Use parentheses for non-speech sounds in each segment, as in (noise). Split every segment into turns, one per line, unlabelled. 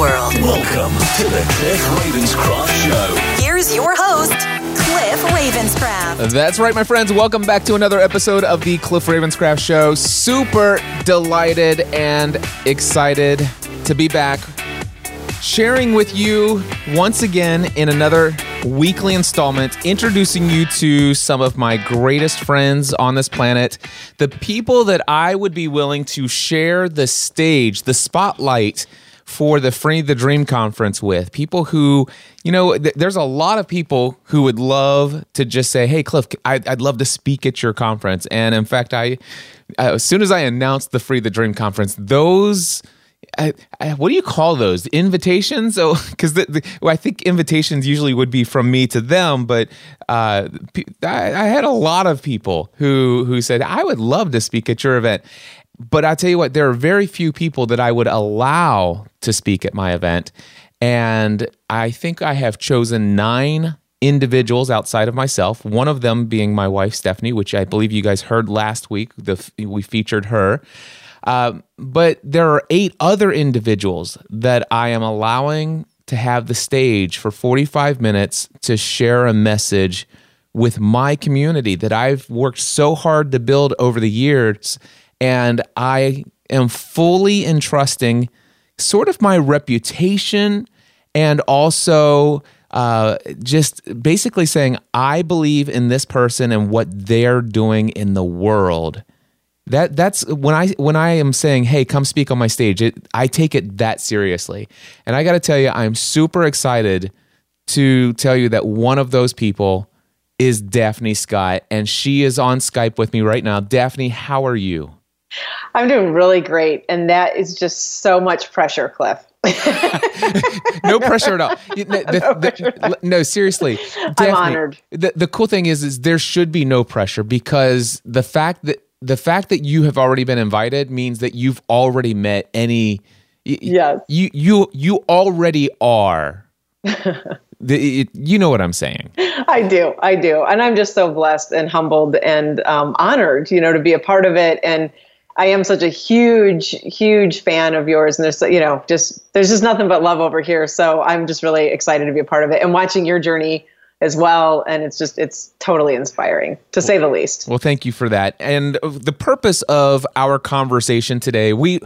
Welcome to the Cliff Ravenscraft Show.
Here's your host, Cliff Ravenscraft.
That's right, my friends. Welcome back to another episode of the Cliff Ravenscraft Show. Super delighted and excited to be back sharing with you once again in another weekly installment, introducing you to some of my greatest friends on this planet, the people that I would be willing to share the stage, the spotlight for the Free the Dream conference with people who, you know, th- there's a lot of people who would love to just say, "Hey, Cliff, I'd, I'd love to speak at your conference." And in fact, I, uh, as soon as I announced the Free the Dream conference, those. I, I, what do you call those invitations? Oh, (laughs) because well, I think invitations usually would be from me to them, but uh, I, I had a lot of people who who said I would love to speak at your event, but I tell you what, there are very few people that I would allow to speak at my event. And I think I have chosen nine individuals outside of myself, one of them being my wife, Stephanie, which I believe you guys heard last week. The, we featured her. Um, but there are eight other individuals that I am allowing to have the stage for 45 minutes to share a message with my community that I've worked so hard to build over the years. And I am fully entrusting sort of my reputation and also uh, just basically saying, I believe in this person and what they're doing in the world. That that's when I when I am saying, "Hey, come speak on my stage." It, I take it that seriously, and I got to tell you, I'm super excited to tell you that one of those people is Daphne Scott, and she is on Skype with me right now. Daphne, how are you?
I'm doing really great, and that is just so much pressure, Cliff. (laughs) (laughs)
no pressure at all. The, the, the, no, seriously. (laughs)
I'm honored.
The, the cool thing is, is there should be no pressure because the fact that the fact that you have already been invited means that you've already met any.
Yes.
You you you already are. the, it, you know what I'm saying.
I do, I do, and I'm just so blessed and humbled and um, honored, you know, to be a part of it. And I am such a huge, huge fan of yours, and there's you know just there's just nothing but love over here. So I'm just really excited to be a part of it and watching your journey as well. And it's just it's totally inspiring to say the least.
Well thank you for that. And the purpose of our conversation today we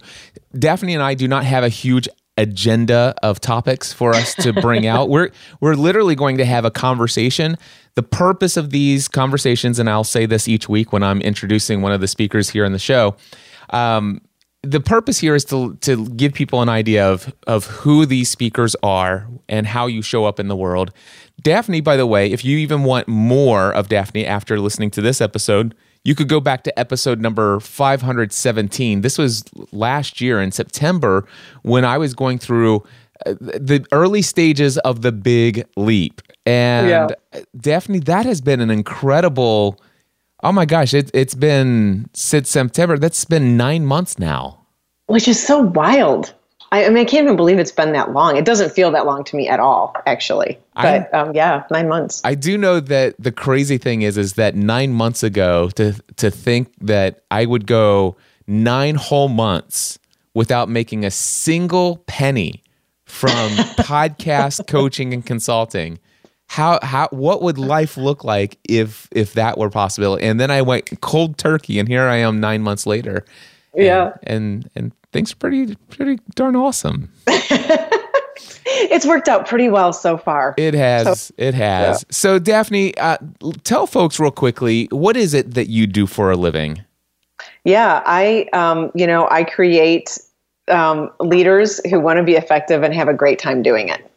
daphne and i do not have a huge agenda of topics for us to bring out (laughs) we're we're literally going to have a conversation the purpose of these conversations and i'll say this each week when i'm introducing one of the speakers here on the show um, the purpose here is to to give people an idea of of who these speakers are and how you show up in the world. Daphne, by the way, if you even want more of Daphne after listening to this episode, you could go back to episode number 517. This was last year in September when I was going through uh, the early stages of the big leap. And yeah. Daphne, that has been an incredible Oh my gosh, it, it's been since September. That's been nine months now.
Which is so wild. I, I, mean, I can't even believe it's been that long. It doesn't feel that long to me at all, actually. But I, um, yeah, nine months.
I do know that the crazy thing is, is that nine months ago, to to think that I would go nine whole months without making a single penny from (laughs) podcast coaching and consulting how how what would life look like if if that were possible and then i went cold turkey and here i am nine months later
yeah.
And and things are pretty pretty darn awesome. (laughs)
It's worked out pretty well so far.
It has. So, it has. yeah. so daphne uh, tell folks real quickly what is it that you do for a living?
Yeah i um, you know i create um, leaders who want to be effective and have a great time doing it.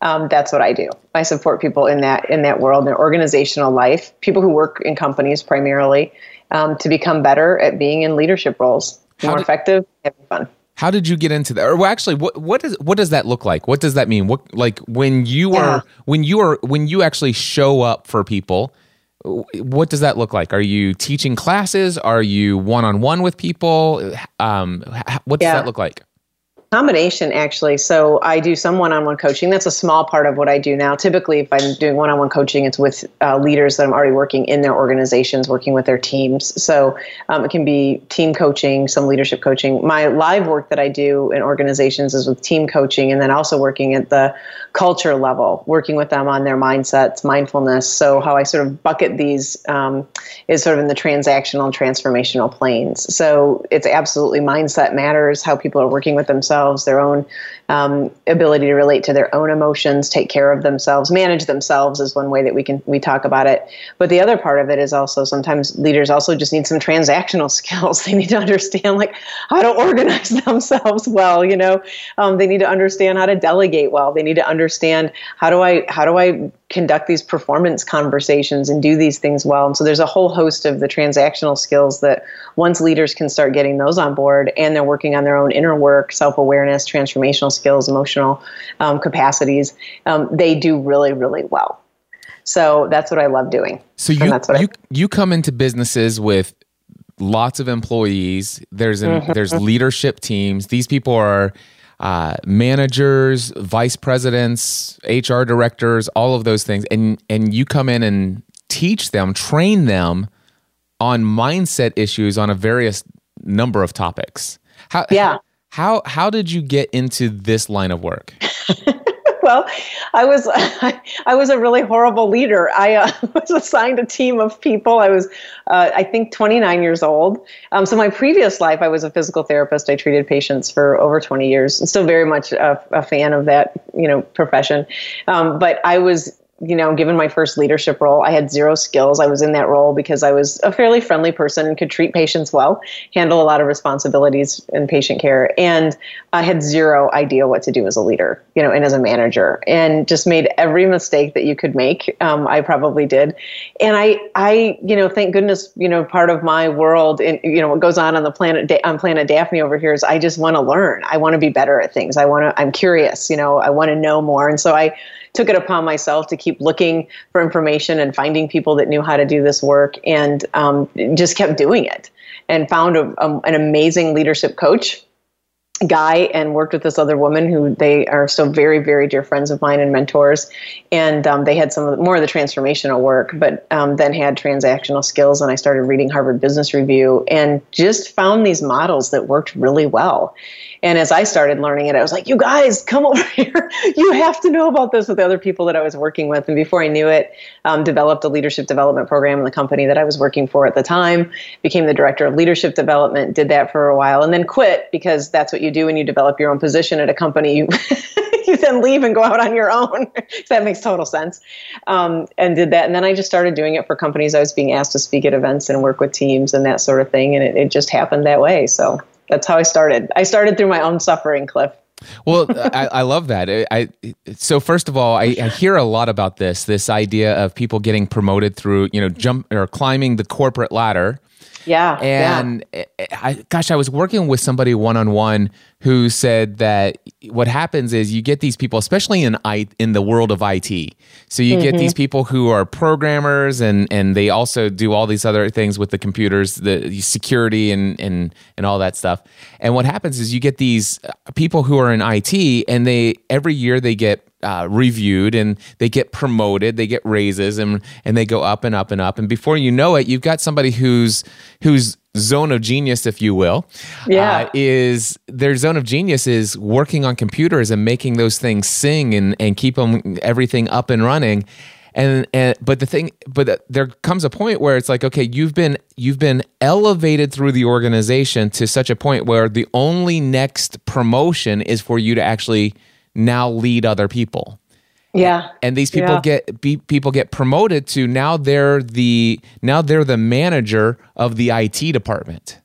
Um, that's what I do. I support people in that in that world, their organizational life, people who work in companies primarily, um, to become better at being in leadership roles, more did, effective, having fun.
how did you get into that? Or well, actually, what what does what does that look like? What does that mean? What like when you
Yeah.
are when you are when you actually show up for people? What does that look like? Are you teaching classes? Are you one on one with people? Um, what does
Yeah.
that look like?
Combination actually. So i do some one-on-one coaching. That's a small part of what i do now. Typically if i'm doing one-on-one coaching it's with uh, leaders that i'm already working in their organizations working with their teams. So um, it can be team coaching some leadership coaching. My live work that i do in organizations is with team coaching and then also working at the culture level working with them on their mindsets mindfulness. So how i sort of bucket these um, is sort of in the transactional and transformational planes. So it's absolutely mindset matters how people are working with themselves their own um, ability to relate to their own emotions take care of themselves manage themselves is one way that we can we talk about it. But the other part of it is also sometimes leaders also just need some transactional (laughs) skills. They need to understand like how to organize (laughs) themselves well you know? Um, they need to understand how to delegate well. They need to understand how do i how do i conduct these performance conversations and do these things well and so there's a whole host of the transactional skills that once leaders can start getting those on board and they're working on their own inner work self-awareness transformational skills emotional um, capacities um, they do really really well so that's what i love doing
So you you you come into businesses with lots of employees. There's an,
Mm-hmm.
there's leadership teams. These people are uh, managers, vice presidents, HR directors, all of those things, and and you come in and teach them, train them on mindset issues on a various number of topics. How,
Yeah.
How how did you get into this line of work? (laughs) (laughs)
well, I was (laughs) I was a really horrible leader. I uh, (laughs) was assigned a team of people. I was, uh, I think, 29 years old. Um, so my previous life, I was a physical therapist. I treated patients for over 20 years. I'm still very much a, a fan of that, you know, profession. Um, but I was you know, given my first leadership role, I had zero skills. I was in that role because I was a fairly friendly person and could treat patients well, handle a lot of responsibilities in patient care, and I had zero idea what to do as a leader, you know, and as a manager, and just made every mistake that you could make. Um, I probably did, and I, I, you know, thank goodness, you know, part of my world, and you know, what goes on on the planet on planet Daphne over here is I just want to learn. I want to be better at things. I want to. I'm curious. You know, I want to know more, and so I took it upon myself to keep looking for information and finding people that knew how to do this work and um, just kept doing it and found a, a, an amazing leadership coach guy and worked with this other woman who they are still very very dear friends of mine and mentors. And um, they had some of the, more of the transformational work but um, then had transactional skills and i started reading harvard business review and just found these models that worked really well and as I started learning it, I was like, you guys, come (laughs) over here. You have to know about this with the other people that I was working with. And before I knew it, um, developed a leadership development program in the company that I was working for at the time, became the director of leadership development, did that for a while, and then quit because that's what you do when you develop your own position at a company. You (laughs) you then leave and go out on your own. (laughs) that makes total sense. Um, and did that. And then I just started doing it for companies. I was being asked to speak at events and work with teams and that sort of thing. And it, it just happened that way. So that's how I started. I started through my own suffering, Cliff.
Well, I, I love that. I, I so first of all, I, I hear a lot about this this idea of people getting promoted through you know jump or climbing the corporate ladder.
Yeah.
And
yeah.
I, gosh, I was working with somebody one on one who said that what happens is you get these people, especially in I, in the world of IT. So you
Mm-hmm.
get these people who are programmers and and they also do all these other things with the computers, the security and and and all that stuff. And what happens is you get these uh, people who are in IT, and they every year they get uh, reviewed and they get promoted, they get raises, and and they go up and up and up. And before you know it, you've got somebody who's who's zone of genius, if you will,
Yeah.
uh, is their zone of genius is working on computers and making those things sing and and keep them everything up and running. And, and but the thing but there comes a point where it's like okay you've been you've been elevated through the organization to such a point where the only next promotion is for you to actually now lead other people
Yeah.
and these people
Yeah.
get be, people get promoted to now they're the now they're the manager of the IT department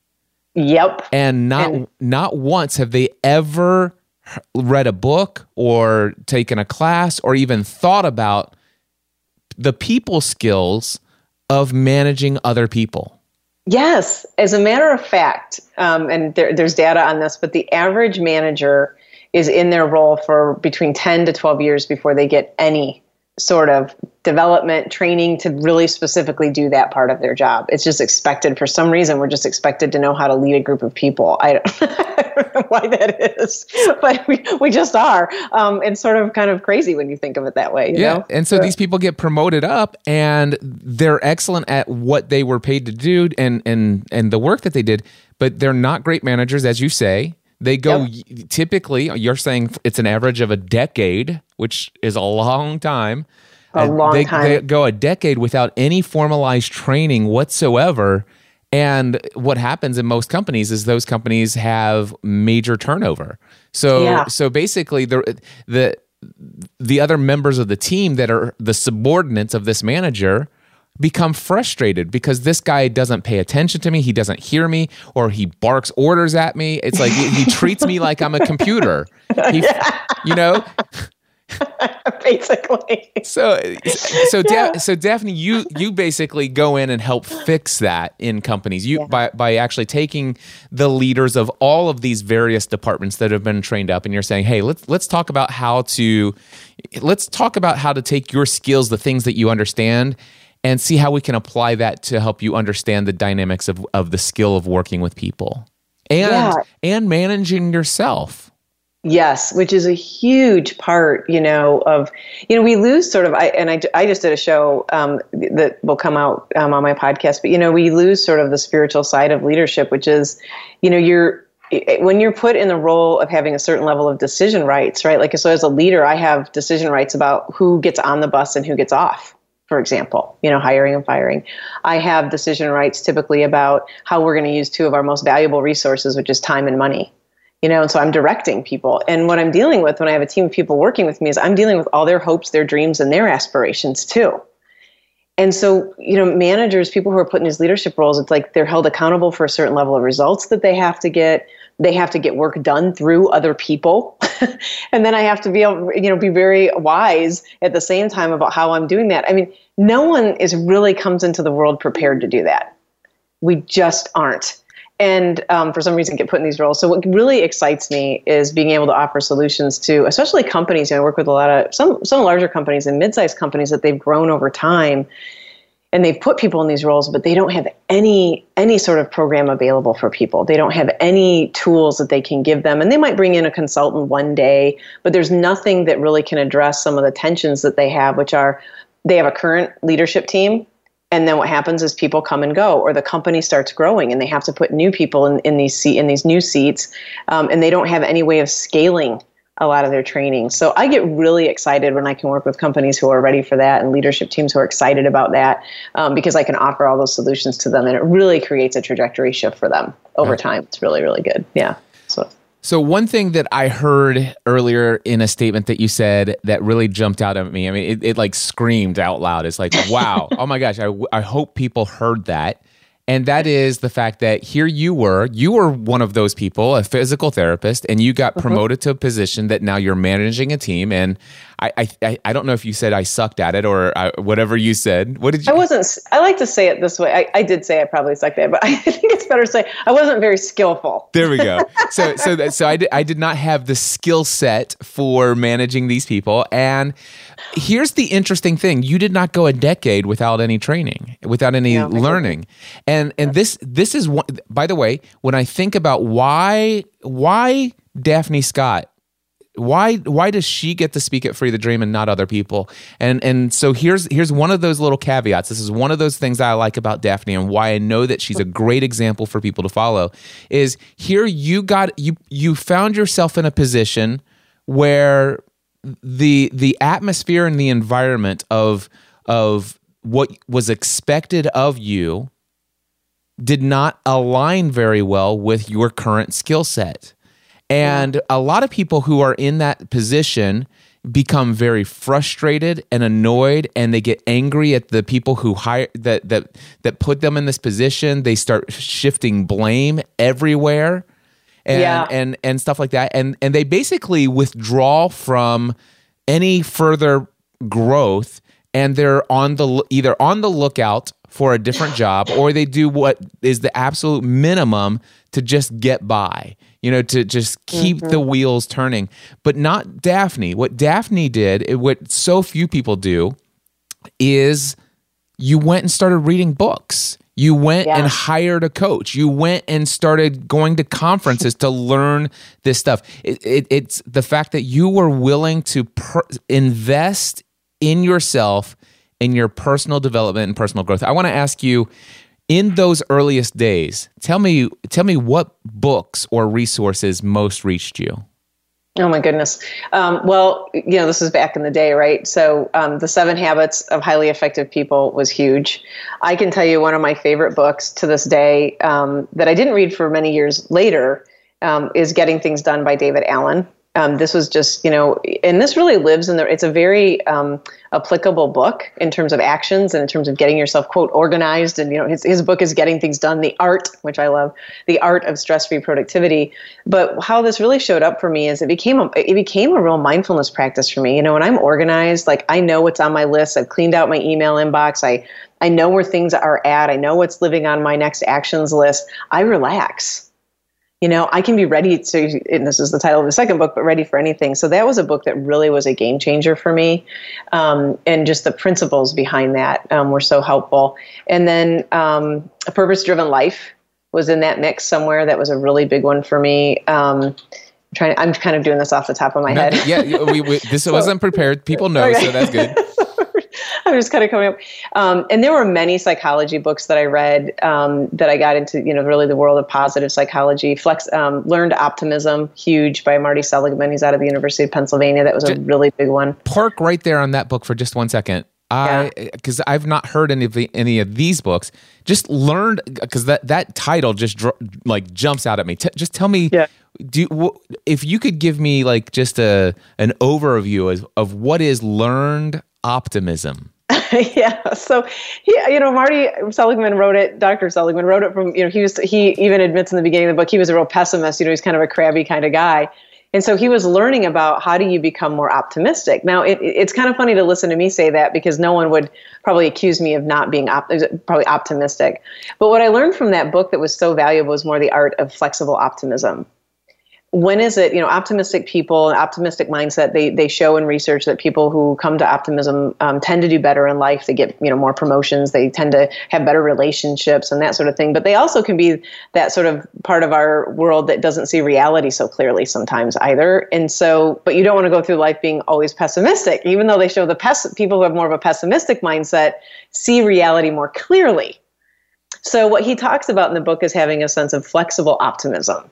Yep.
and not
And-
not once have they ever read a book or taken a class or even thought about the people skills of managing other people
Yes, as a matter of fact, um, and there, there's data on this, but the average manager is in their role for between 10 to 12 years before they get any sort of development training to really specifically do that part of their job. It's just expected for some reason. We're just expected to know how to lead a group of people. I don't, (laughs) I don't know why that is, but we, we just are. Um, it's sort of kind of crazy when you think of it that way.
yeah.
Know?
And so these people get promoted up and they're excellent at what they were paid to do and, and, and the work that they did, but they're not great managers, as you say. They go yep. typically, you're saying it's an average of a decade, which is a long time.
A long
they,
time.
They go a decade without any formalized training whatsoever. And what happens in most companies is those companies have major turnover. So
Yeah.
so basically the the the other members of the team that are the subordinates of this manager become frustrated because this guy doesn't pay attention to me, he doesn't hear me, or he barks orders at me. It's like he, he (laughs) treats me like I'm a computer. He, You know, (laughs)
Basically.
so so Da- so Daphne, you you basically go in and help fix that in companies. You by by actually taking the leaders of all of these various departments that have been trained up, and you're saying, hey, let's let's talk about how to let's talk about how to take your skills, the things that you understand. And see how we can apply that to help you understand the dynamics of, of the skill of working with people and
Yeah.
and managing yourself.
Yes, which is a huge part, you know, of, you know, we lose sort of, I, and I, I just did a show um, that will come out um, on my podcast, but, you know, we lose sort of the spiritual side of leadership, which is, you know, you're, when you're put in the role of having a certain level of decision rights, right? Like, so as a leader, I have decision rights about who gets on the bus and who gets off for example, you know, hiring and firing. I have decision rights typically about how we're going to use two of our most valuable resources, which is time and money. You know, and so I'm directing people. And what I'm dealing with when I have a team of people working with me is I'm dealing with all their hopes, their dreams, and their aspirations too. And so, you know, managers, people who are put in these leadership roles, it's like they're held accountable for a certain level of results that they have to get. They have to get work done through other people. (laughs) and then I have to be able, you know, be very wise at the same time about how I'm doing that. I mean, no one is really comes into the world prepared to do that. We just aren't. And um, for some reason, get put in these roles. So what really excites me is being able to offer solutions to, especially companies. You know, I work with a lot of some some larger companies and mid-sized companies that they've grown over time, and they've put people in these roles, but they don't have any any sort of program available for people. They don't have any tools that they can give them, and they might bring in a consultant one day, but there's nothing that really can address some of the tensions that they have, which are they have a current leadership team and then what happens is people come and go or the company starts growing and they have to put new people in, in these seat in these new seats um, and they don't have any way of scaling a lot of their training so i get really excited when i can work with companies who are ready for that and leadership teams who are excited about that um, because i can offer all those solutions to them and it really creates a trajectory shift for them over time it's really really good yeah so
So one thing that I heard earlier in a statement that you said that really jumped out at me. I mean, it, it like screamed out loud. It's like, (laughs) wow, oh my gosh, I, I hope people heard that. And that is the fact that here you were, you were one of those people, a physical therapist, and you got uh-huh. promoted to a position that now you're managing a team. And I, I, I don't know if you said I sucked at it or I, whatever you said. What did you?
I wasn't. I like to say it this way. I, I did say I probably sucked at it, but (laughs) I think it's better to say I wasn't very skillful.
There we go. (laughs) So so that, so I did, I did not have the skill set for managing these people. And here's the interesting thing: you did not go a decade without any training, without any learning. And and and this this is one. By the way, when I think about why why Daphne Scott why why does she get to speak at Free the Dream and not other people? And and so here's here's one of those little caveats. This is one of those things that I like about Daphne and why I know that she's a great example for people to follow. Is here you got you you found yourself in a position where the the atmosphere and the environment of of what was expected of you did not align very well with your current skill set. And a lot of people who are in that position become very frustrated and annoyed and they get angry at the people who hire that that that put them in this position. They start shifting blame everywhere. And,
Yeah.
and and stuff like that. And and they basically withdraw from any further growth and they're on the either on the lookout for a different job or they do what is the absolute minimum to just get by, you know, to just keep the mm-hmm. wheels turning. But not Daphne. What Daphne did, what so few people do, is you went and started reading books. You went
Yeah.
and hired a coach. You went and started going to conferences to (laughs) learn this stuff. It, it, it's the fact that you were willing to per- invest in yourself, in your personal development and personal growth. I want to ask you, in those earliest days, tell me, tell me what books or resources most reached you.
Oh my goodness. Um, well, you know, this is back in the day, right? So, um, the Seven Habits of Highly Effective People was huge. I can tell you one of my favorite books to this day um, that I didn't read for many years later um, is Getting Things Done by David Allen. Um, this was just, you know, and this really lives in there. It's a very um, applicable book in terms of actions and in terms of getting yourself, quote, organized. And, you know, his, his book is Getting Things Done, the art, which I love, the art of stress free productivity. But how this really showed up for me is it became a, it became a real mindfulness practice for me. You know, when I'm organized, like I know what's on my list, I've cleaned out my email inbox, I, I know where things are at, I know what's living on my next actions list, I relax you know i can be ready to and this is the title of the second book but ready for anything so that was a book that really was a game changer for me um, and just the principles behind that um, were so helpful and then um, a purpose driven life was in that mix somewhere that was a really big one for me um, I'm trying i'm kind of doing this off the top of my
No,
head
yeah, we, we, this (laughs) wasn't prepared. People know,
Okay.
so that's good. (laughs) (laughs)
I'm just kind of coming up. Um, and there were many psychology books that I read um, that I got into, you know, really the world of positive psychology. Flex, um, Learned Optimism, huge by Marty Seligman. He's out of the University of Pennsylvania. That was a really big one.
park right there on that book for just one second. I because I've not heard any of the, any of these books. Just learned because that that title just dr- like jumps out at me. T- just tell me,
Yeah.
do wh- if you could give me like just a an overview of, of what is learned optimism. (laughs)
yeah. So he, you know, Marty Seligman wrote it. Dr. Seligman wrote it from, you know, he was, he even admits in the beginning of the book, he was a real pessimist. You know, he's kind of a crabby kind of guy. And so he was learning about how do you become more optimistic. Now, it, it's kind of funny to listen to me say that because no one would probably accuse me of not being op- probably optimistic. But what I learned from that book that was so valuable was more the art of flexible optimism when is it you know optimistic people optimistic mindset they they show in research that people who come to optimism um, tend to do better in life. They get you know more promotions. They tend to have better relationships and that sort of thing. But they also can be that sort of part of our world that doesn't see reality so clearly sometimes either. And so but you don't want to go through life being always pessimistic. Even though they show the pes- people who have more of a pessimistic mindset see reality more clearly. So what he talks about in the book is having a sense of flexible optimism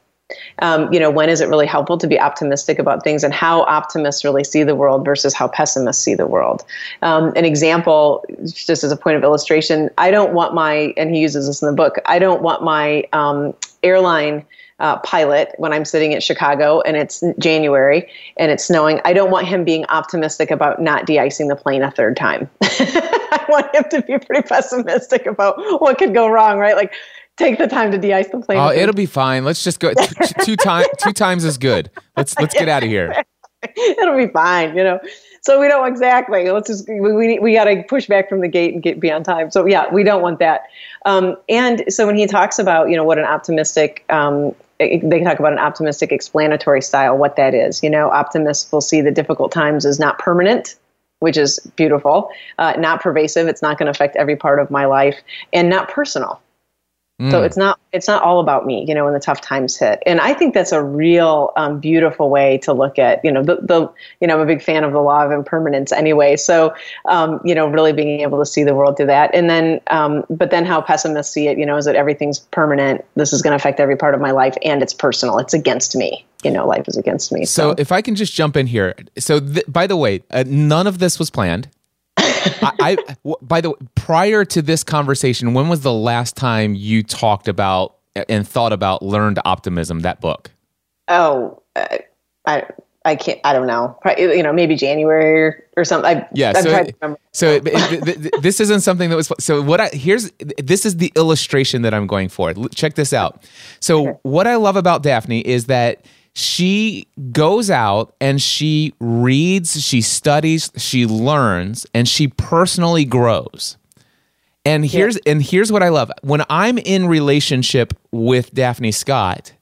um, you know, when is it really helpful to be optimistic about things and how optimists really see the world versus how pessimists see the world. Um, an example, just as a point of illustration, I don't want my, and he uses this in the book, I don't want my um, airline. Uh, pilot when I'm sitting at Chicago and it's January and it's snowing. I don't want him being optimistic about not de-icing the plane a third time. (laughs) I want him to be pretty pessimistic about what could go wrong, right? Like, take the time to de-ice the plane.
Oh, it'll be fine. Let's just go t- t- two times. Two times is good. Let's let's get out of here. (laughs)
it'll be fine, you know. So we don't exactly. Let's just we we, we got to push back from the gate and get be on time. So yeah, we don't want that. Um, and so when he talks about you know what an optimistic um, they talk about an optimistic explanatory style, what that is. You know, optimists will see the difficult times as not permanent, which is beautiful, uh, not pervasive. It's not going to affect every part of my life, and not personal. So it's not it's not all about me, you know, when the tough times hit. And I think that's a real um, beautiful way to look at, you know, the, the you know I'm a big fan of the law of impermanence anyway. So um, you know, really being able to see the world through that, and then um, but then how pessimists see it, you know, is that everything's permanent. This is going to affect every part of my life, and it's personal. It's against me. You know, life is against me.
So if I can just jump in here. So th- by the way, uh, none of this was planned. I, I w- by the way, prior to this conversation, when was the last time you talked about and thought about learned optimism? That book.
oh, uh, I I can't. I don't know. Probably, you know, maybe January or, or something. I,
Yeah.
I'm
so
remember.
so it- it- th- th- this isn't something that was. So what I here's this is the illustration that I'm going for. Check this out. So what I love about Daphne is that she goes out and she reads, she studies, she learns, and she personally grows. And here's and here's what I love. When I'm in relationship with Daphne Scott,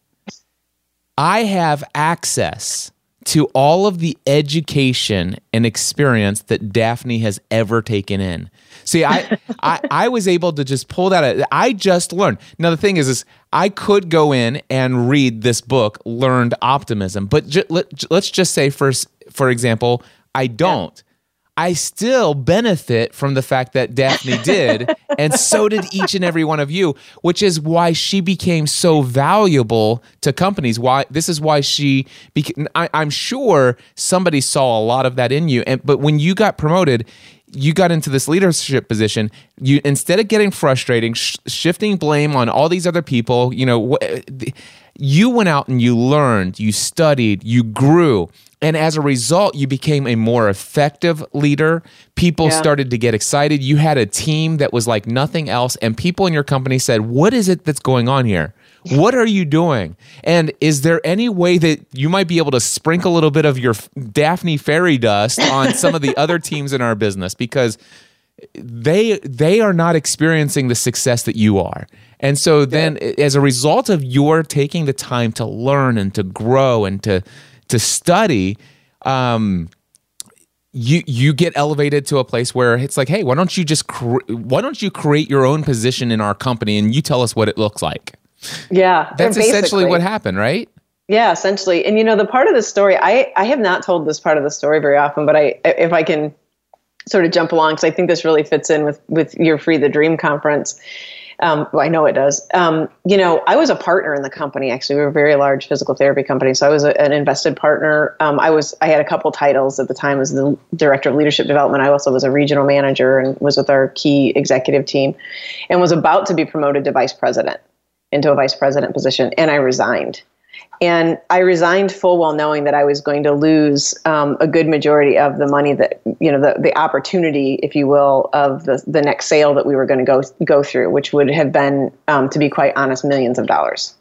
I have access to all of the education and experience that Daphne has ever taken in. See, I, I, (laughs) I was able to just pull that out. I just learned. Now the thing is, is I could go in and read this book, Learned Optimism, but ju- let, us just say, for for example, I don't. I still benefit from the fact that Daphne (laughs) did, and so did each and every one of you, which is why she became so valuable to companies. Why this is why she became. I, am sure somebody saw a lot of that in you, and but when you got promoted, you got into this leadership position. You instead of getting frustrating, sh- shifting blame on all these other people, you know. Wh- you went out and you learned, you studied, you grew. And as a result, you became a more effective leader. People yeah. started to get excited. You had a team that was like nothing else. And people in your company said, What is it that's going on here? What are you doing? And is there any way that you might be able to sprinkle a little bit of your Daphne fairy dust on (laughs) some of the other teams in our business? Because they they are not experiencing the success that you are. And so then as a result of your taking the time to learn and to grow and to to study um, you you get elevated to a place where it's like, hey, why don't you just cre- why don't you create your own position in our company and you tell us what it looks like?
Yeah,
that's essentially what happened, right?
Yeah, essentially. And you know, the part of the story, I I have not told this part of the story very often, but I if I can sort of jump along because I think this really fits in with with your Free the Dream conference. Um, well, I know it does. Um, you know, I was a partner in the company. Actually, we were a very large physical therapy company, so I was a, an invested partner. Um, I was I had a couple titles at the time as the director of leadership development. I also was a regional manager and was with our key executive team, and was about to be promoted to vice president into a vice president position, and I resigned. And I resigned full well knowing that I was going to lose um, a good majority of the money that, you know, the, the opportunity, if you will, of the, the next sale that we were going to go, go through, which would have been, um, to be quite honest, millions of dollars.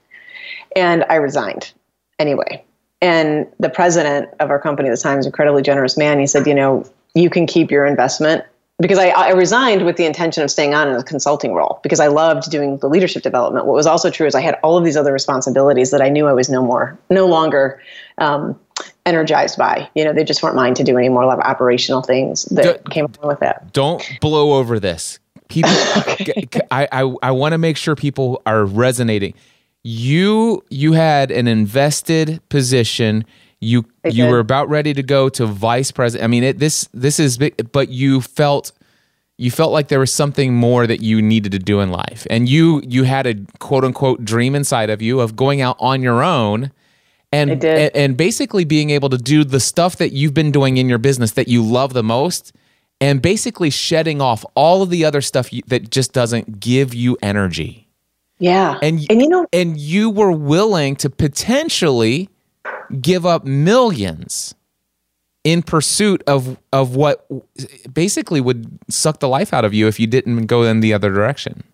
And I resigned anyway. And the president of our company at the time is an incredibly generous man. He said, you know, you can keep your investment because I, I, resigned with the intention of staying on in a consulting role because I loved doing the leadership development. What was also true is I had all of these other responsibilities that I knew I was no more, no longer um, energized by. You know, they just weren't mine to do anymore. A lot of operational things that don't, came along with that.
Don't blow over this. People, (laughs) okay. I, I, I want to make sure people are resonating. You, you had an invested position you you were about ready to go to vice president. I mean, it, this this is big, but you felt you felt like there was something more that you needed to do in life, and you you had a quote unquote dream inside of you of going out on your own. And, and, and basically being able to do the stuff that you've been doing in your business that you love the most and basically shedding off all of the other stuff you, that just doesn't give you energy.
Yeah.
And, and you know and you were willing to potentially give up millions in pursuit of of what basically would suck the life out of you if you didn't go in the other direction.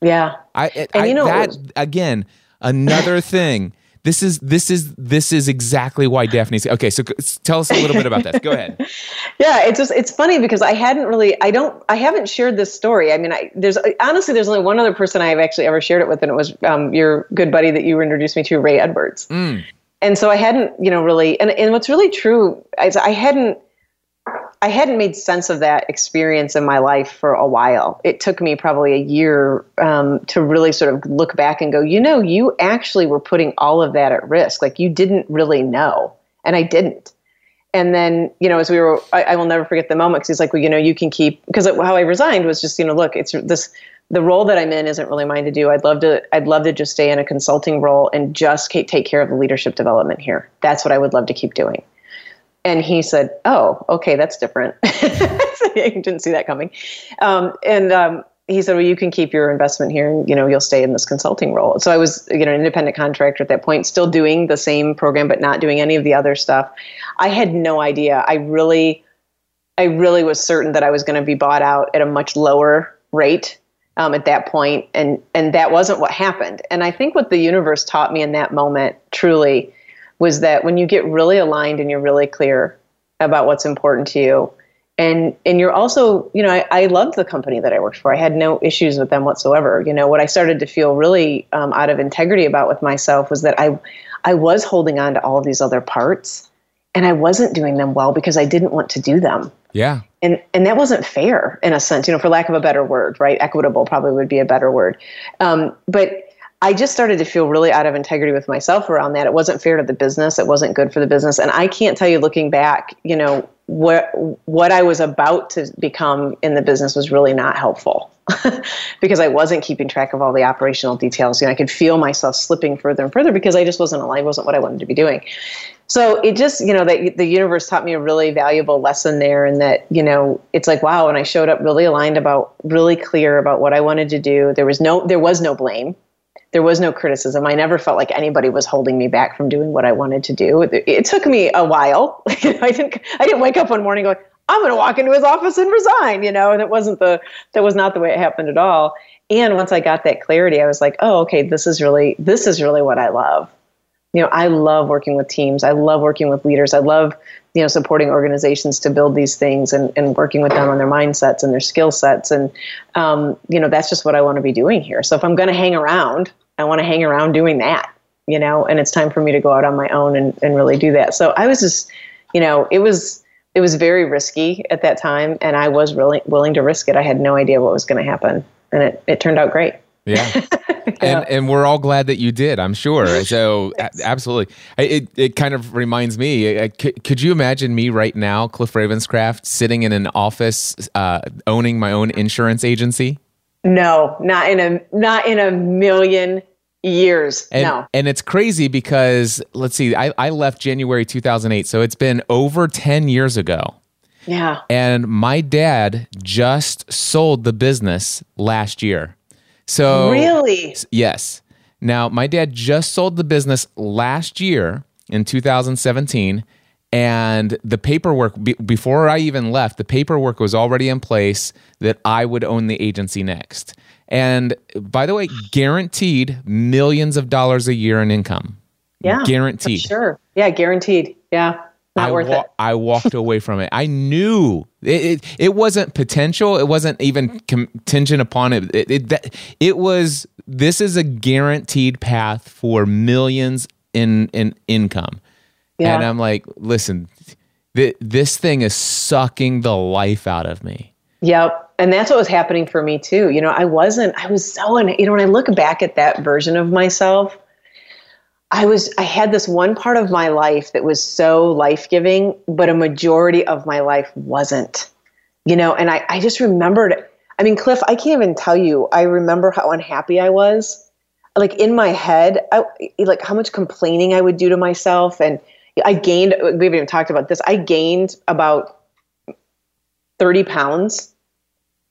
Yeah.
I, and I, you know that again another (laughs) thing. This is this is this is exactly why Daphne's okay. So tell us a little bit about this. Go ahead. (laughs)
Yeah, it's just it's funny because I hadn't really I don't I haven't shared this story. I mean, I, there's honestly there's only one other person I've actually ever shared it with, and it was um, your good buddy that you introduced me to, Ray Edwards. Mm and so I hadn't, you know, really, and, and what's really true is I hadn't, I hadn't made sense of that experience in my life for a while. It took me probably a year um, to really sort of look back and go, you know, you actually were putting all of that at risk. Like you didn't really know, and I didn't. And then, you know, as we were, I, I will never forget the moment because he's like, well, you know, you can keep because how I resigned was just, you know, look, it's this the role that I'm in isn't really mine to do. I'd love to I'd love to just stay in a consulting role and just take care of the leadership development here. That's what I would love to keep doing. And he said, "Oh, okay, that's different." (laughs) I didn't see that coming. Um, and um, he said, "Well, you can keep your investment here, and you know you'll stay in this consulting role." So I was, you know, an independent contractor at that point, still doing the same program, but not doing any of the other stuff. I had no idea. I really, I really was certain that I was going to be bought out at a much lower rate um, at that point, and and that wasn't what happened. And I think what the universe taught me in that moment truly was that when you get really aligned and you're really clear about what's important to you, and and you're also you know I, I loved the company that i worked for. I had no issues with them whatsoever. You know what i started to feel really um, out of integrity about with myself was that i i was holding on to all of these other parts and i wasn't doing them well because i didn't want to do them
Yeah.
and and that wasn't fair in a sense you know for lack of a better word right? Equitable probably would be a better word. Um, but i just started to feel really out of integrity with myself around that. It wasn't fair to the business. It wasn't good for the business. And i can't tell you looking back you know what what i was about to become in the business was really not helpful (laughs) because i wasn't keeping track of all the operational details. You know i could feel myself slipping further and further because i just wasn't aligned wasn't what i wanted to be doing so it just you know that the universe taught me a really valuable lesson there and that you know it's like wow and i showed up really aligned about really clear about what i wanted to do. There was no there was no blame. There was no criticism. I never felt like anybody was holding me back from doing what i wanted to do. It, it took me a while. (laughs) I didn't i didn't wake up one morning going i'm going to walk into his office and resign you know and it wasn't the that was not the way it happened at all. And once i got that clarity i was like oh okay this is really this is really what i love you know i love working with teams. I love working with leaders. I love you know supporting organizations to build these things and, and working with them on their mindsets and their skill sets. And um, you know that's just what i want to be doing here. So if i'm going to hang around i want to hang around doing that you know and it's time for me to go out on my own and, and really do that. So i was just you know it was it was very risky at that time and i was really willing to risk it. I had no idea what was going to happen and it, it turned out great.
Yeah. (laughs) And and we're all glad that you did, I'm sure. (laughs) So absolutely. It it kind of reminds me, could, could you imagine me right now, Cliff Ravenscraft, sitting in an office uh, owning my own insurance agency?
no not in a not in a million years
And,
no
and it's crazy because let's see, I, I left January 2008, so it's been over 10 years ago.
yeah
And my dad just sold the business last year. So
really
Yes. Now, my dad just sold the business last year in 2017, and the paperwork, be, before I even left, the paperwork was already in place that I would own the agency next. And by the way, guaranteed millions of dollars a year in income.
yeah
Guaranteed.
sure yeah guaranteed yeah
I,
worth
wa-
it
I walked (laughs) away from it. I knew it, it, it wasn't potential. It wasn't even mm-hmm. contingent upon it. It, it, that, it was, this is a guaranteed path for millions in, in income.
Yeah.
And I'm like, listen, th- this thing is sucking the life out of me.
Yep. And that's what was happening for me too. You know, I wasn't, I was so, in, you know, when I look back at that version of myself, I was, I had this one part of my life that was so life giving, but a majority of my life wasn't, you know, and I, I just remembered, I mean, Cliff, I can't even tell you, I remember how unhappy I was. Like in my head, I, like how much complaining I would do to myself. And I gained, we haven't even talked about this, I gained about 30 pounds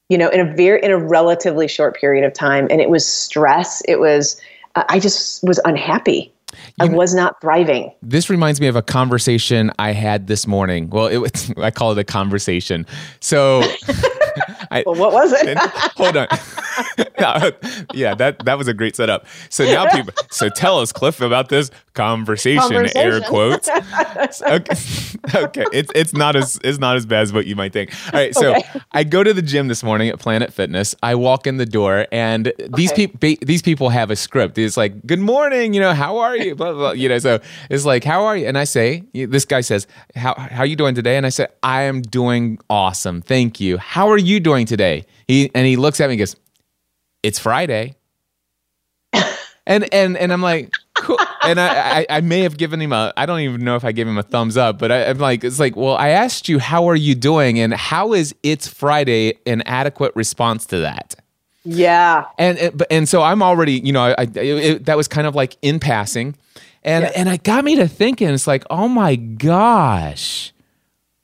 you know in a very in a relatively short period of time and it was stress it was i just was unhappy i was not thriving
This reminds me of a conversation I had this morning. Well, it was, (laughs) I call it a conversation. So, (laughs) I,
well what was it (laughs)
Hold on. (laughs) yeah, that that was a great setup. So now people so tell us Cliff about this conversation, air quotes. (laughs) okay. okay. It's it's not as it's not as bad as what you might think. All right, so
Okay.
I go to the gym this morning at Planet Fitness. I walk in the door and these
Okay.
people these people have a script. It's like, "Good morning, you know, how are you?" blah, blah, blah. You know, so it's like, "How are you?" And I say, this guy says, "How how you doing today?" And I said, "I am doing awesome. Thank you. How are you doing today?" He and he looks at me and goes, it's Friday. (laughs) and and and I'm like, cool. And I, I I may have given him a I don't even know if I gave him a thumbs up, but I, I'm like, it's like, well, I asked you how are you doing, and how is it's Friday an adequate response to that?
yeah
And and, but- and so I'm already, you know, I, I it, that was kind of like in passing, and and it got me to thinking. It's like, oh my gosh,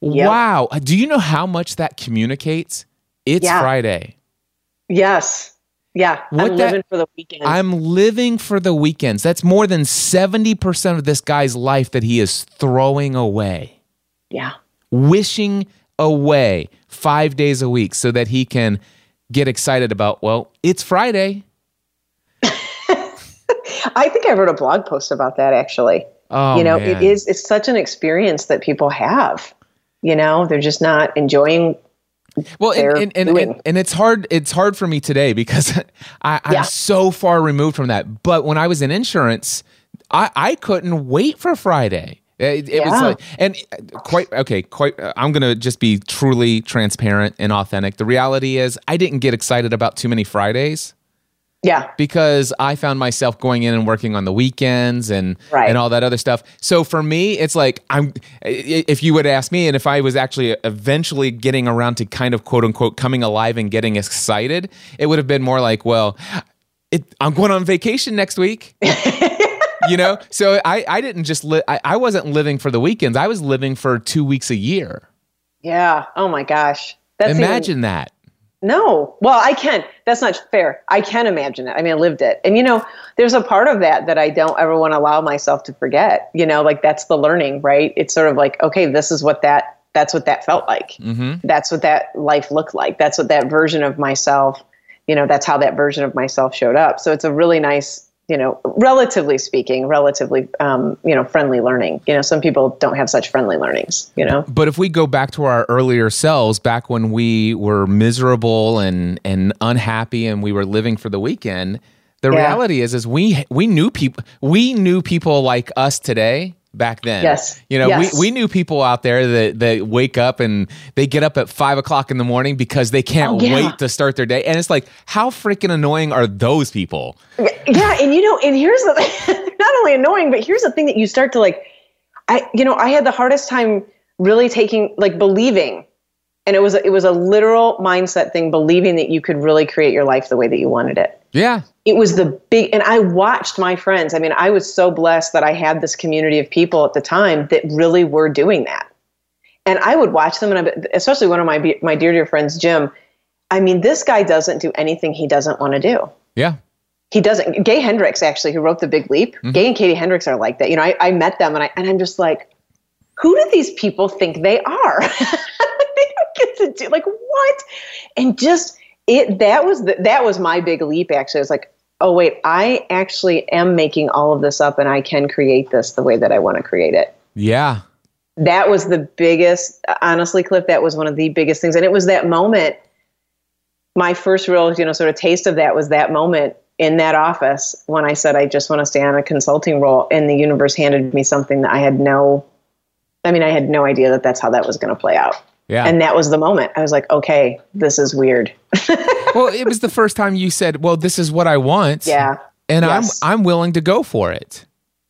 Yep.
wow. Do you know how much that communicates? It's
Yeah.
Friday.
yes yeah
What
i'm
that-
living for the weekend
I'm living for the weekends. That's more than 70% of this guy's life that he is throwing away,
yeah
wishing away five days a week so that he can get excited about, well, it's Friday. (laughs)
i think i wrote a blog post about that actually
Oh,
you know
man.
it is it's such an experience that people have You know, they're just not enjoying
Well, and, and, and, and, it's hard. It's hard for me today because (laughs) I, I'm
Yeah.
so far removed from that. But when I was in insurance, I, I couldn't wait for Friday. It, it was like, and uh, quite okay. Quite, uh, I'm gonna just be truly transparent and authentic. The reality is, I didn't get excited about too many Fridays
Yeah.
because I found myself going in and working on the weekends and
Right.
and all that other stuff. So for me, it's like I'm. If you would ask me, and if I was actually eventually getting around to kind of quote unquote coming alive and getting excited, it would have been more like, well, it, I'm going on vacation next week. (laughs) you know, so I I didn't just li- I, I wasn't living for the weekends. I was living for two weeks a year.
Yeah. Oh my gosh. That's even-
Imagine that.
No. Well, I can't. That's not fair. I can imagine it. I mean, I lived it. And, you know, there's a part of that that I don't ever want to allow myself to forget. You know, like that's the learning, right? It's sort of like, okay, this is what that, that's what that felt like. Mm-hmm. That's what that life looked like. That's what that version of myself, you know, that's how that version of myself showed up. So it's a really nice, you know, relatively speaking, relatively, um, you know, friendly learning. You know, some people don't have such friendly learnings, you know?
But if we go back to our earlier selves, back when we were miserable and and unhappy, and we were living for the weekend, the
Yeah.
reality is, is we we knew people we knew people like us today back then.
Yes.
you know,
Yes.
we we knew people out there that that wake up and they get up at five o'clock in the morning because they can't
Oh, yeah.
wait to start their day, and it's like, how freaking annoying are those people?
yeah and you know and here's the they're (laughs) not only annoying but here's the thing that you start to like i you know i had the hardest time really taking like believing and it was it was a literal mindset thing believing that you could really create your life the way that you wanted it
Yeah,
it was the big and i watched my friends i mean i was so blessed that i had this community of people at the time that really were doing that and i would watch them and I, especially one of my my dear dear friends jim i mean this guy doesn't do anything he doesn't want to do
yeah.
he doesn't. Gay Hendricks, actually, who wrote The Big Leap, mm-hmm. Gay and Katie Hendricks are like that. You know, I, I met them and I and I'm just like, who do these people think they are? (laughs) they don't get to do like what? And just it that was the, that was my big leap. Actually, I was like, oh wait, I actually am making all of this up and I can create this the way that I want to create it
Yeah.
that was the biggest honestly cliff that was one of the biggest things and it was that moment my first real you know sort of taste of that was that moment in that office when i said i just want to stay on a consulting role and the universe handed me something that i had no i mean i had no idea that that's how that was going to play out
Yeah.
and that was the moment. I was like okay this is weird. (laughs)
Well, it was the first time you said, "Well, this is what I want."
yeah.
And
Yes.
I'm I'm willing to go for it.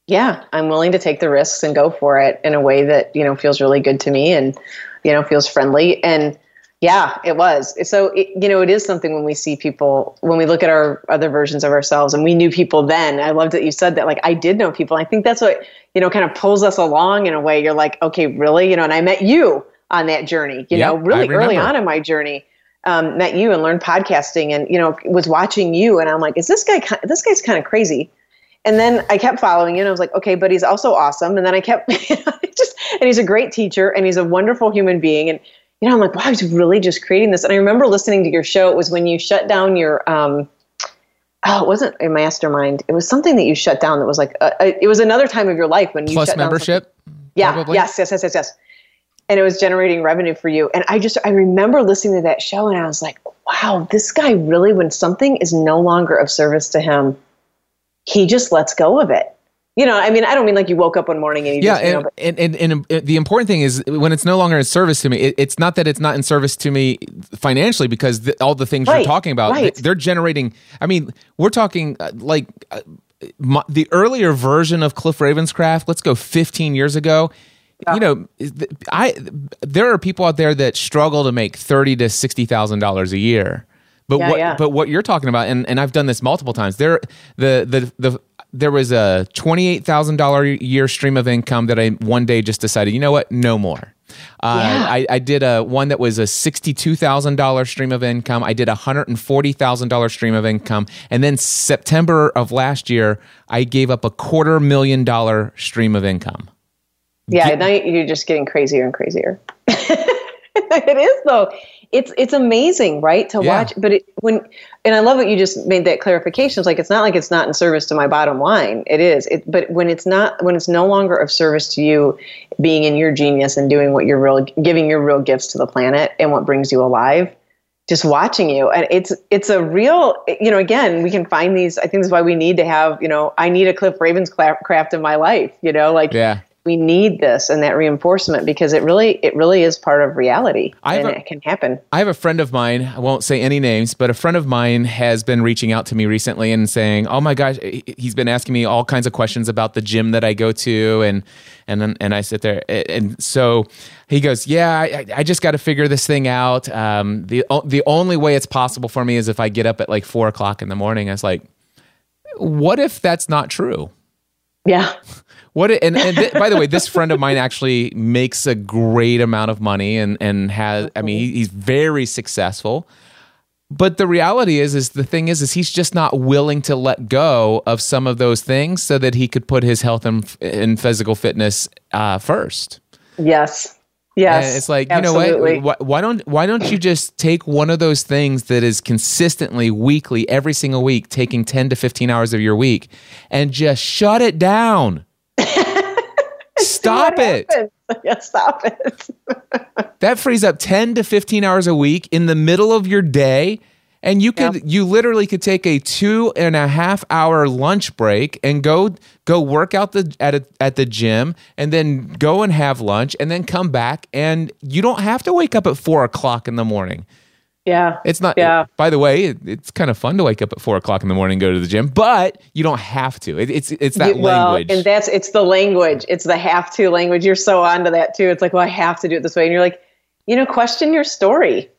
yeah. I'm willing to take the risks and go for it in a way that you know feels really good to me and you know feels friendly. And yeah it was. So it, you know it is something when we see people when we look at our other versions of ourselves and we knew people then. I loved that you said that like i did know people. I think that's what you know kind of pulls us along in a way. You're like okay really? You know and i met you on that journey you know
Yep, I
really early on in my journey um, met you and learned podcasting and you know was watching you and i'm like is this guy this guy's kind of crazy and then I kept following you, and I was like, okay, but he's also awesome. And then I kept (laughs) just, and he's a great teacher, and he's a wonderful human being. And you know, I'm like, wow, he's really just creating this. And I remember listening to your show. It was when you shut down your, um, oh, it wasn't a mastermind. It was something that you shut down that was like, uh, uh, it was another time of your life when you
Plus
shut down
membership.
something- Yeah.
probably?
Yes. Yes. Yes. Yes. Yes. And it was generating revenue for you. And I just, I remember listening to that show, and I was like, wow, this guy really, when something is no longer of service to him, he just lets go of it. You know, I mean, I don't mean like you woke up one morning and you
Yeah,
just, you know,
and, and, and, and, the important thing is when it's no longer in service to me, it, it's not that it's not in service to me financially because the, all the things
Right,
you're talking about,
right.
they, are generating. I mean, we're talking uh, like uh, my, the earlier version of Cliff Ravenscraft. Let's go 15 years ago. You know, I there are people out there that struggle to make thirty to sixty thousand dollars a year. But
Yeah,
what
yeah.
but what you're talking about, and, and I've done this multiple times. There the the the there was a twenty eight thousand dollar year stream of income that I one day just decided, you know what, no more. Uh,
Yeah.
I, I did a one that was a sixty two thousand dollar stream of income. I did a hundred and forty thousand dollar stream of income, and then September of last year, I gave up a quarter million dollar stream of income.
Yeah, now you're just getting crazier and crazier. (laughs) it is though. it's it's amazing, right? To
Yeah.
watch, but it, when and I love what you just made that clarification. It's like it's not like it's not in service to my bottom line. It is. It, but when it's not, when it's no longer of service to you, being in your genius and doing what you're real, giving your real gifts to the planet and what brings you alive, just watching you and it's it's a real you know again we can find these i think that's why we need to have you know i need a cliff ravenscraft in my life you know like
Yeah.
We need this and that reinforcement because it really it really is part of reality
I have
and
a-
it can happen
I have a friend of mine, I won't say any names, but a friend of mine has been reaching out to me recently and saying, "Oh my gosh, he- he's been asking me all kinds of questions about the gym that I go to and and then and I sit there and so he goes, "Yeah, I, I just got to figure this thing out. Um, the the only way it's possible for me is if I get up at like four o'clock in the morning." I was like, "What if that's not true?"
yeah (laughs)
What and, and th- by the way, this friend of mine actually makes a great amount of money and and has I mean he- he's very successful. But the reality is is the thing is is he's just not willing to let go of some of those things so that he could put his health and, and physical fitness uh, first.
yes yes
And it's like
absolutely.
you know what? Why, why don't why don't you just take one of those things that is consistently weekly, every single week, taking ten to fifteen hours of your week, and just shut it down. Stop it. (laughs)
Yeah stop it (laughs)
That frees up 10 to 15 hours a week in the middle of your day. And you could you literally could take a two and a half hour lunch break and go go work out the at a, at the gym and then go and have lunch and then come back and you don't have to wake up at four o'clock in the morning.
Yeah
It's not.
yeah
By the way, it, it's kind of fun to wake up at four o'clock in the morning and go to the gym, but you don't have to. It, it's it's that
well,
language.
and that's it's the language. It's the have to language. You're so onto that too. It's like, well, I have to do it this way, and you're like, you know, question your story.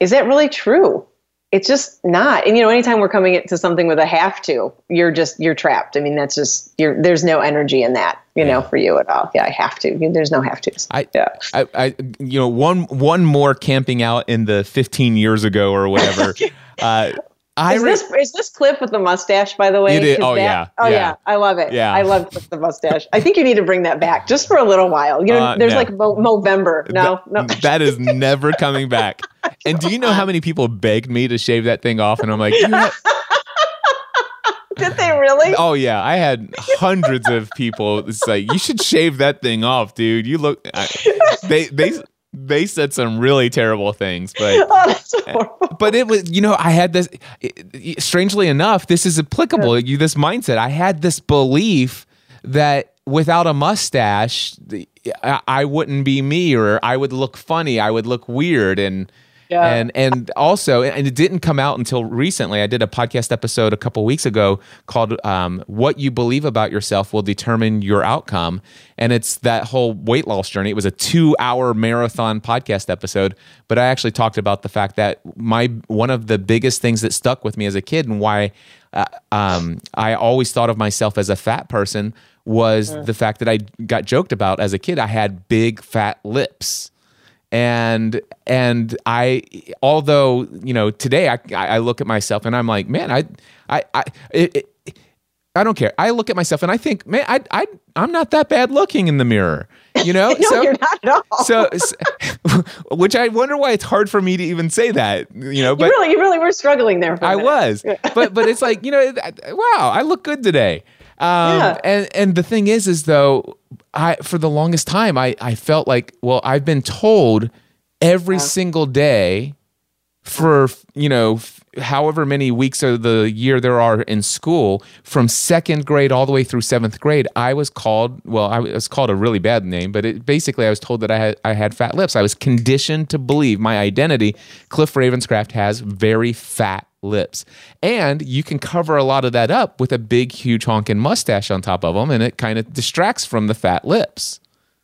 Is that really true? It's just not. And you know, anytime we're coming into something with a have to, you're just you're trapped. I mean, that's just you're there's no energy in that, you know, for you at all. Yeah, I have to. There's no have tos.
I,
yeah.
I, I, you know, one one more camping out in the 15 years ago or whatever. (laughs) uh, I
Is
re-
this is this Cliff with the mustache, by the way?
It is- oh,
that-
yeah,
oh
yeah.
yeah, I love it.
Yeah.
I love Cliff the mustache. I think you need to bring that back just for a little while. You know,
Uh,
there's
no.
like Mo- Movember. No, no. (laughs)
That is never coming back. And do you know how many people begged me to shave that thing off? And I'm like, (laughs)
Did they really?
oh yeah, I had hundreds of people. It's like you should shave that thing off, dude. You look. I, they they they said some really terrible things, but (laughs)
Oh, eh, horrible.
but it was you know i had this it- strangely enough this is applicable you this mindset i had this belief that without a mustache the- I, I wouldn't be me or i would look funny i would look weird and
Yeah.
and and also and it didn't come out until recently. I did a podcast episode a couple weeks ago called um, what you believe about yourself will determine your outcome. And it's that whole weight loss journey. It was a two hour marathon podcast episode but i actually talked about the fact that my one of the biggest things that stuck with me as a kid and why uh, um, i always thought of myself as a fat person was the fact that i got joked about as a kid. I had big fat lips and and I although you know today I I look at myself and I'm like man I I I it, it, I don't care I look at myself and I think man I I I'm not that bad looking in the mirror you know (laughs)
No, you're not at all.
so, so (laughs) which I wonder why it's hard for me to even say that you know
you really, you really were struggling there.
I was, (laughs) but but it's like you know, wow, I look good today. Um,
Yeah.
And and the thing is, is though, I for the longest time, I I felt like, well, I've been told every single day for you know f- however many weeks of the year there are in school from second grade all the way through seventh grade i was called well i was called a really bad name but it, basically i was told that i had i had fat lips. I was conditioned to believe my identity cliff ravenscraft has very fat lips and you can cover a lot of that up with a big huge honking mustache on top of them and it kind of distracts from the fat lips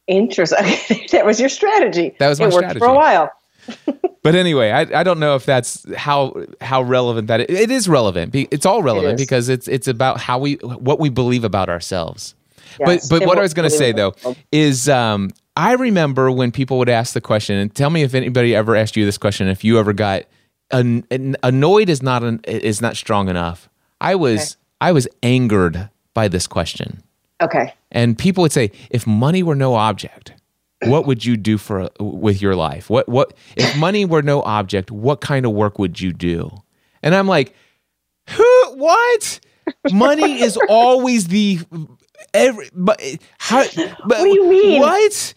Interesting. (laughs) that was your strategy.
That was my
it worked
strategy.
for a while. (laughs)
But anyway, I, I don't know if that's how how relevant that is. It is relevant. It's all relevant
is.
because it's it's about how we what we believe about ourselves. but
Yes,
but
and
what I was going to say though is um, I remember when people would ask the question, and tell me if anybody ever asked you this question, if you ever got an, an- annoyed is not an, is not strong enough. I was I was angered by this question,
Okay.
and people would say, if money were no object, what would you do for with your life? What what if money were no object? What kind of work would you do? And I'm like, who? What? Money is (laughs) always the every. But how? But,
What do you mean?
What?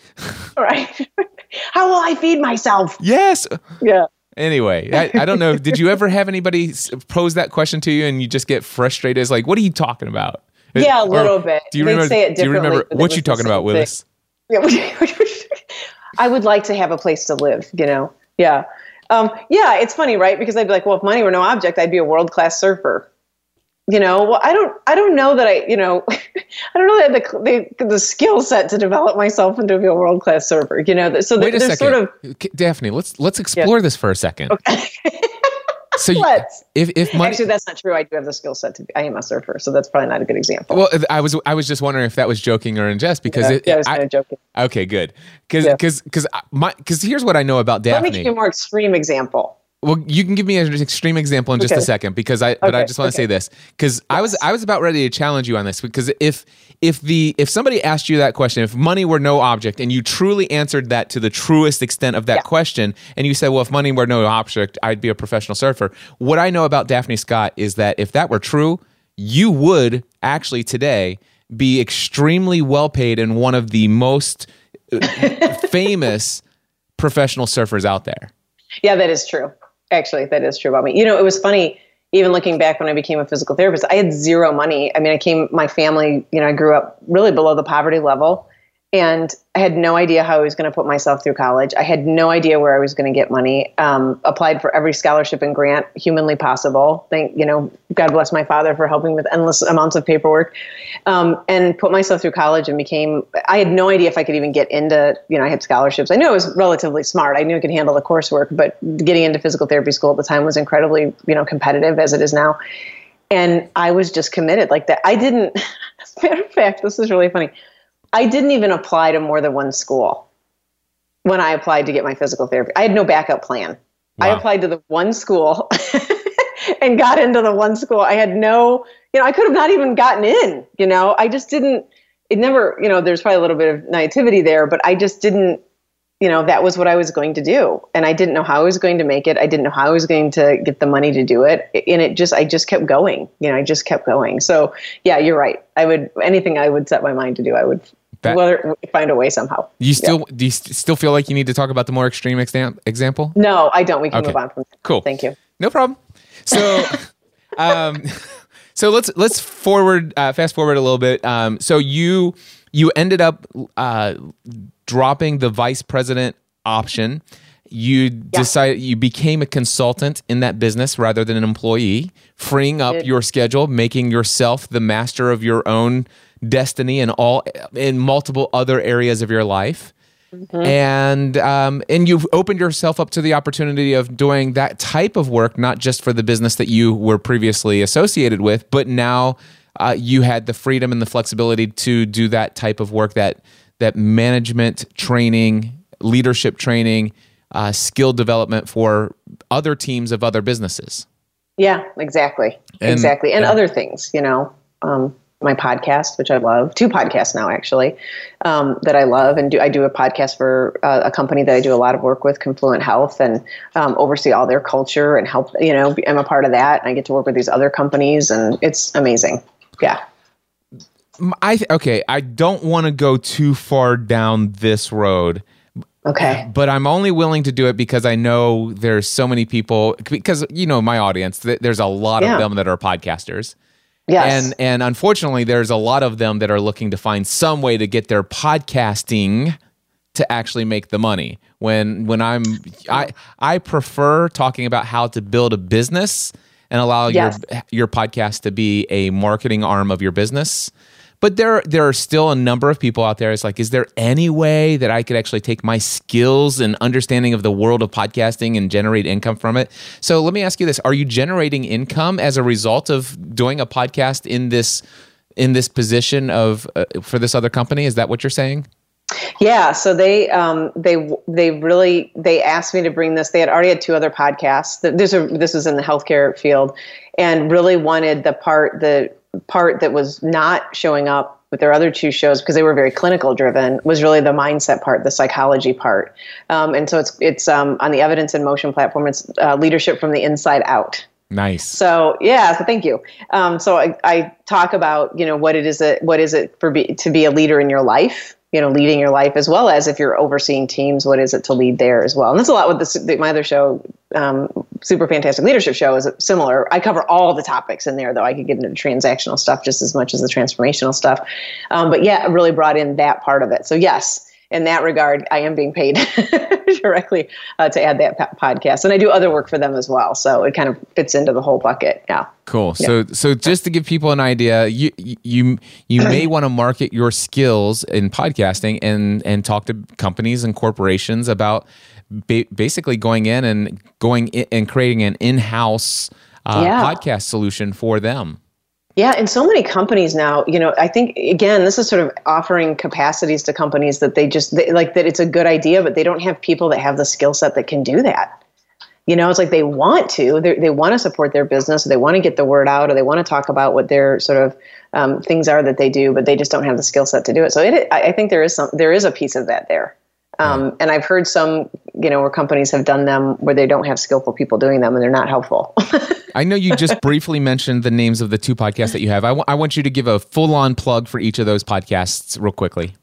Right. (laughs) How will I feed myself?
Yes.
Yeah.
Anyway, I, I don't know. Did you ever have anybody pose that question to you and you just get frustrated? It's like, what are you talking about?
Yeah, a
Or
little bit.
Do you
They'd
remember?
say it
do you remember
differently, but it
what you talking about,
same thing.
Willis?
Yeah, (laughs) I would like to have a place to live, you know? Yeah. Um, yeah, it's funny, right? Because I'd be like, well, if money were no object, I'd be a world class surfer. You know, well, I don't, I don't know that I, you know, (laughs) I don't know that had the, the, the skill set to develop myself into a world class surfer. You know, so
Wait a
there's
second,
sort of
Daphne. Let's let's explore this for a second. (laughs) So, you- if if money,
actually that's not true. I do have the skill set to. be I am a surfer, so that's probably not a good example.
well, I was I was just wondering if that was joking or in jest because
yeah,
it,
yeah, I was
I-
kind of joking.
okay, good, because
Yeah.
because because my because here's what I know about Daphne.
Let me give you a more extreme example.
Well, you can give me an extreme example in just a second because I but I just want to
okay.
say this because I was I was about ready to challenge you on this because if if the if somebody asked you that question if money were no object and you truly answered that to the truest extent of that
Yeah.
question and you said well if money were no object I'd be a professional surfer what I know about Daphne Scott is that if that were true you would actually today be extremely well paid and one of the most uh, (laughs) famous professional surfers out there
Yeah, that is true. Actually, that is true about me. You know, it was funny. Even looking back when I became a physical therapist, I had zero money. I mean, I came, my family, you know, I grew up really below the poverty level. And I had no idea how I was going to put myself through college. I had no idea where I was going to get money. Um, applied for every scholarship and grant humanly possible. Thank you know, God bless my father for helping with endless amounts of paperwork, um, and put myself through college and became. I had no idea if I could even get into. You know, I had scholarships. I knew I was relatively smart. I knew I could handle the coursework, but getting into physical therapy school at the time was incredibly you know competitive as it is now. And I was just committed like that. I didn't. As (laughs) a matter of fact, this is really funny. I didn't even apply to more than one school when I applied to get my physical therapy. I had no backup plan. I applied to the one school (laughs) and got into the one school. I had no, you know, I could have not even gotten in, you know, I just didn't, it never, you know, there's probably a little bit of naivety there, but I just didn't, you know, that was what I was going to do. And I didn't know how I was going to make it. I didn't know how I was going to get the money to do it. And it just, I just kept going, you know, I just kept going. So yeah, you're right. I would, anything I would set my mind to do, I would
That-
find a way somehow.
You still do you st- still feel like you need to talk about the more extreme exam- example?
No, I don't. We can
Okay.
move on from that.
Cool.
Thank you.
No problem. So, (laughs) um, (laughs) so let's let's forward uh, fast forward a little bit. Um, so you you ended up uh, dropping the vice president option. You decided you became a consultant in that business rather than an employee, freeing up your schedule, making yourself the master of your own destiny and all in multiple other areas of your life. And um, and you've opened yourself up to the opportunity of doing that type of work, not just for the business that you were previously associated with, but now uh, you had the freedom and the flexibility to do that type of work that that management training, leadership training, uh, skill development for other teams of other businesses.
Yeah, exactly.
And-
exactly. And
yeah.
other things, you know, um, my podcast, which I love, two podcasts now actually, um, that I love. And do, I do a podcast for uh, a company that I do a lot of work with, Confluent Health, and um, oversee all their culture and help, you know, I'm a part of that. And I get to work with these other companies and it's amazing. Yeah.
I okay. I don't want to go too far down this road.
Okay.
but I'm only willing to do it because I know there's so many people because you know my audience there's a lot
Yeah.
of them that are podcasters
Yes.
and and unfortunately there's a lot of them that are looking to find some way to get their podcasting to actually make the money when when I'm I I prefer talking about how to build a business and allow
Yes.
your your podcast to be a marketing arm of your business. But there there are still a number of people out there. It's like is there any way that i could actually take my skills and understanding of the world of podcasting and generate income from it? So let me ask you this. Are you generating income as a result of doing a podcast in this in this position of uh, for this other company? Is that what you're saying
Yeah, so they um, they they really they asked me to bring this. They had already had two other podcasts. This are this is in the healthcare field, and really wanted the part the part that was not showing up with their other two shows because they were very clinical driven was really the mindset part, the psychology part. Um, and so it's it's um, on the Evidence in Motion platform. It's uh, leadership from the inside out.
Nice.
So yeah, so thank you. Um, so I, I talk about you know what it is that what is it for be, to be a leader in your life, you know, leading your life as well as if you're overseeing teams, what is it to lead there as well? And that's a lot with this, my other show, um, Super Fantastic Leadership Show, is similar. I cover all the topics in there, though. I could get into transactional stuff just as much as the transformational stuff. Um, but yeah, really brought in that part of it. So yes, in that regard, I am being paid (laughs) directly uh, to add that po- podcast, and I do other work for them as well. So it kind of fits into the whole bucket. Yeah.
Cool. Yeah. So, so just to give people an idea, you you you may (clears throat) want to market your skills in podcasting and and talk to companies and corporations about ba- basically going in and going in and creating an in-house uh, yeah. podcast solution for them.
Yeah, and so many companies now, you know, I think again, this is sort of offering capacities to companies that they just they, like that it's a good idea, but they don't have people that have the skill set that can do that. You know, it's like they want to, they want to support their business, they want to get the word out, or they want to talk about what their sort of um, things are that they do, but they just don't have the skill set to do it. So it, I think there is some, there is a piece of that there. Um, and I've heard some, you know, where companies have done them where they don't have skillful people doing them and they're not helpful. (laughs)
I know you just briefly mentioned the names of the two podcasts that you have. I, w- I want you to give a full on plug for each of those podcasts real quickly.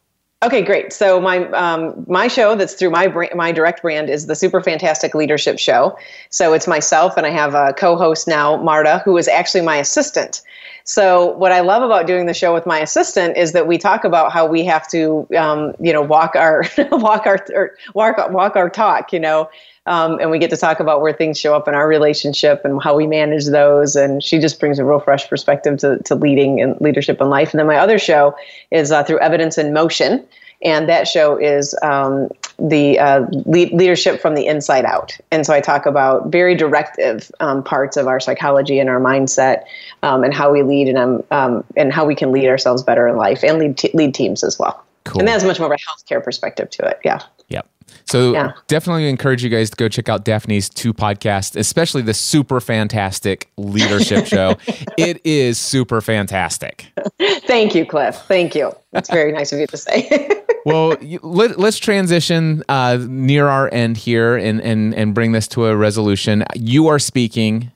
Okay, great. So my um, my show that's through my brand, my direct brand is the Super Fantastic Leadership Show. So it's myself and I have a co-host now, Marta, who is actually my assistant. So what I love about doing the show with my assistant is that we talk about how we have to, um, you know, walk our (laughs) walk our walk walk our talk, you know, um, and we get to talk about where things show up in our relationship and how we manage those. And she just brings a real fresh perspective to, to leading and leadership in life. And then my other show is uh, through Evidence in Motion, and that show is um, the uh, leadership from the inside out. And so I talk about very directive um, parts of our psychology and our mindset, um, and how we lead and um, um, and how we can lead ourselves better in life and lead lead teams as well. Cool. And that's much more of a healthcare perspective to it. Yeah.
Yep. So yeah. definitely encourage you guys to go check out Daphne's two podcasts, especially the super fantastic leadership show. (laughs) It is super fantastic.
Thank you, Cliff. Thank you. That's very nice of you to say. (laughs)
well, let, us transition uh, near our end here and, and, and bring this to a resolution. You are speaking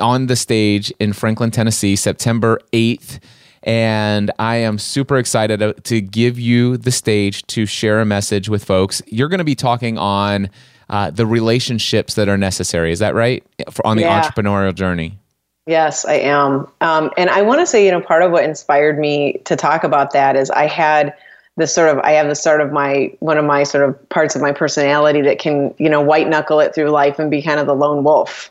on the stage in Franklin, Tennessee, September 8th and I am super excited to give you the stage to share a message with folks. You're going to be talking on uh, the relationships that are necessary. Is that right? For, on the yeah. entrepreneurial journey.
Yes, I am. Um, and I want to say, you know, part of what inspired me to talk about that is I had this sort of I have the sort of my one of my sort of parts of my personality that can you know white knuckle it through life and be kind of the lone wolf.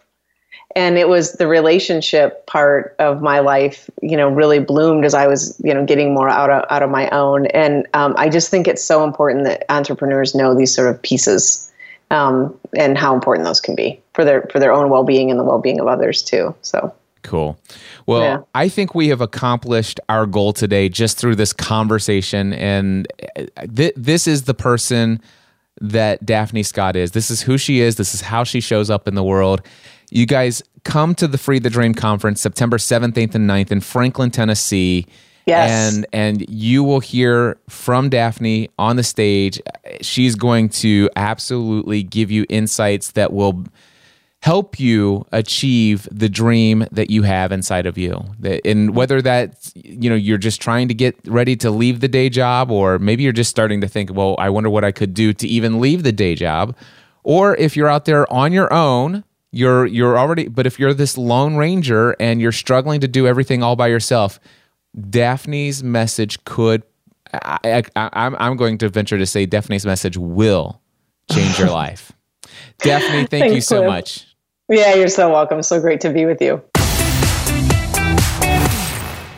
And it was the relationship part of my life you know really bloomed as i was you know getting more out of out of my own. And um, i just think it's so important that entrepreneurs know these sort of pieces um, and how important those can be for their for their own well-being and the well-being of others too. So
Cool. Well, yeah. I think we have accomplished our goal today just through this conversation. And uh, th- this is the person that Daphne Scott is. This is who she is. This is how she shows up in the world. You guys come to the Free the Dream conference September 7th, 8th, and 9th in Franklin, Tennessee.
Yes.
And and you will hear from Daphne on the stage. She's going to absolutely give you insights that will help you achieve the dream that you have inside of you. And whether that you know you're just trying to get ready to leave the day job or maybe you're just starting to think, "Well, I wonder what I could do to even leave the day job." Or if you're out there on your own you're you're already but if you're this lone ranger and you're struggling to do everything all by yourself daphne's message could I, I, I'm, I'm going to venture to say daphne's message will change your (laughs) life daphne thank Thanks, you so Cliff. much
yeah you're so welcome so great to be with you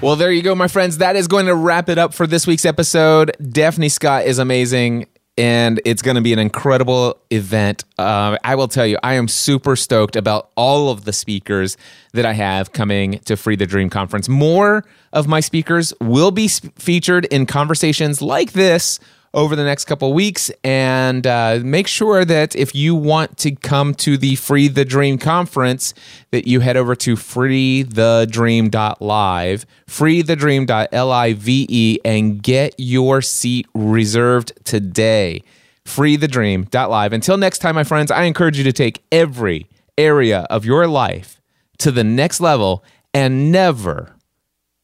well, there you go, my friends. That is going to wrap it up for this week's episode. Daphne Scott is amazing and it's going to be an incredible event. Uh, I will tell you, I am super stoked about all of the speakers that I have coming to Free the Dream Conference. More of my speakers will be featured in conversations like this over the next couple weeks. And uh, make sure that if you want to come to the Free the Dream conference, that you head over to freethedream.live, freethedream.live, and get your seat reserved today. Freethedream.live. Until next time, my friends, I encourage you to take every area of your life to the next level and never,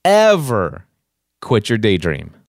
ever quit your daydream.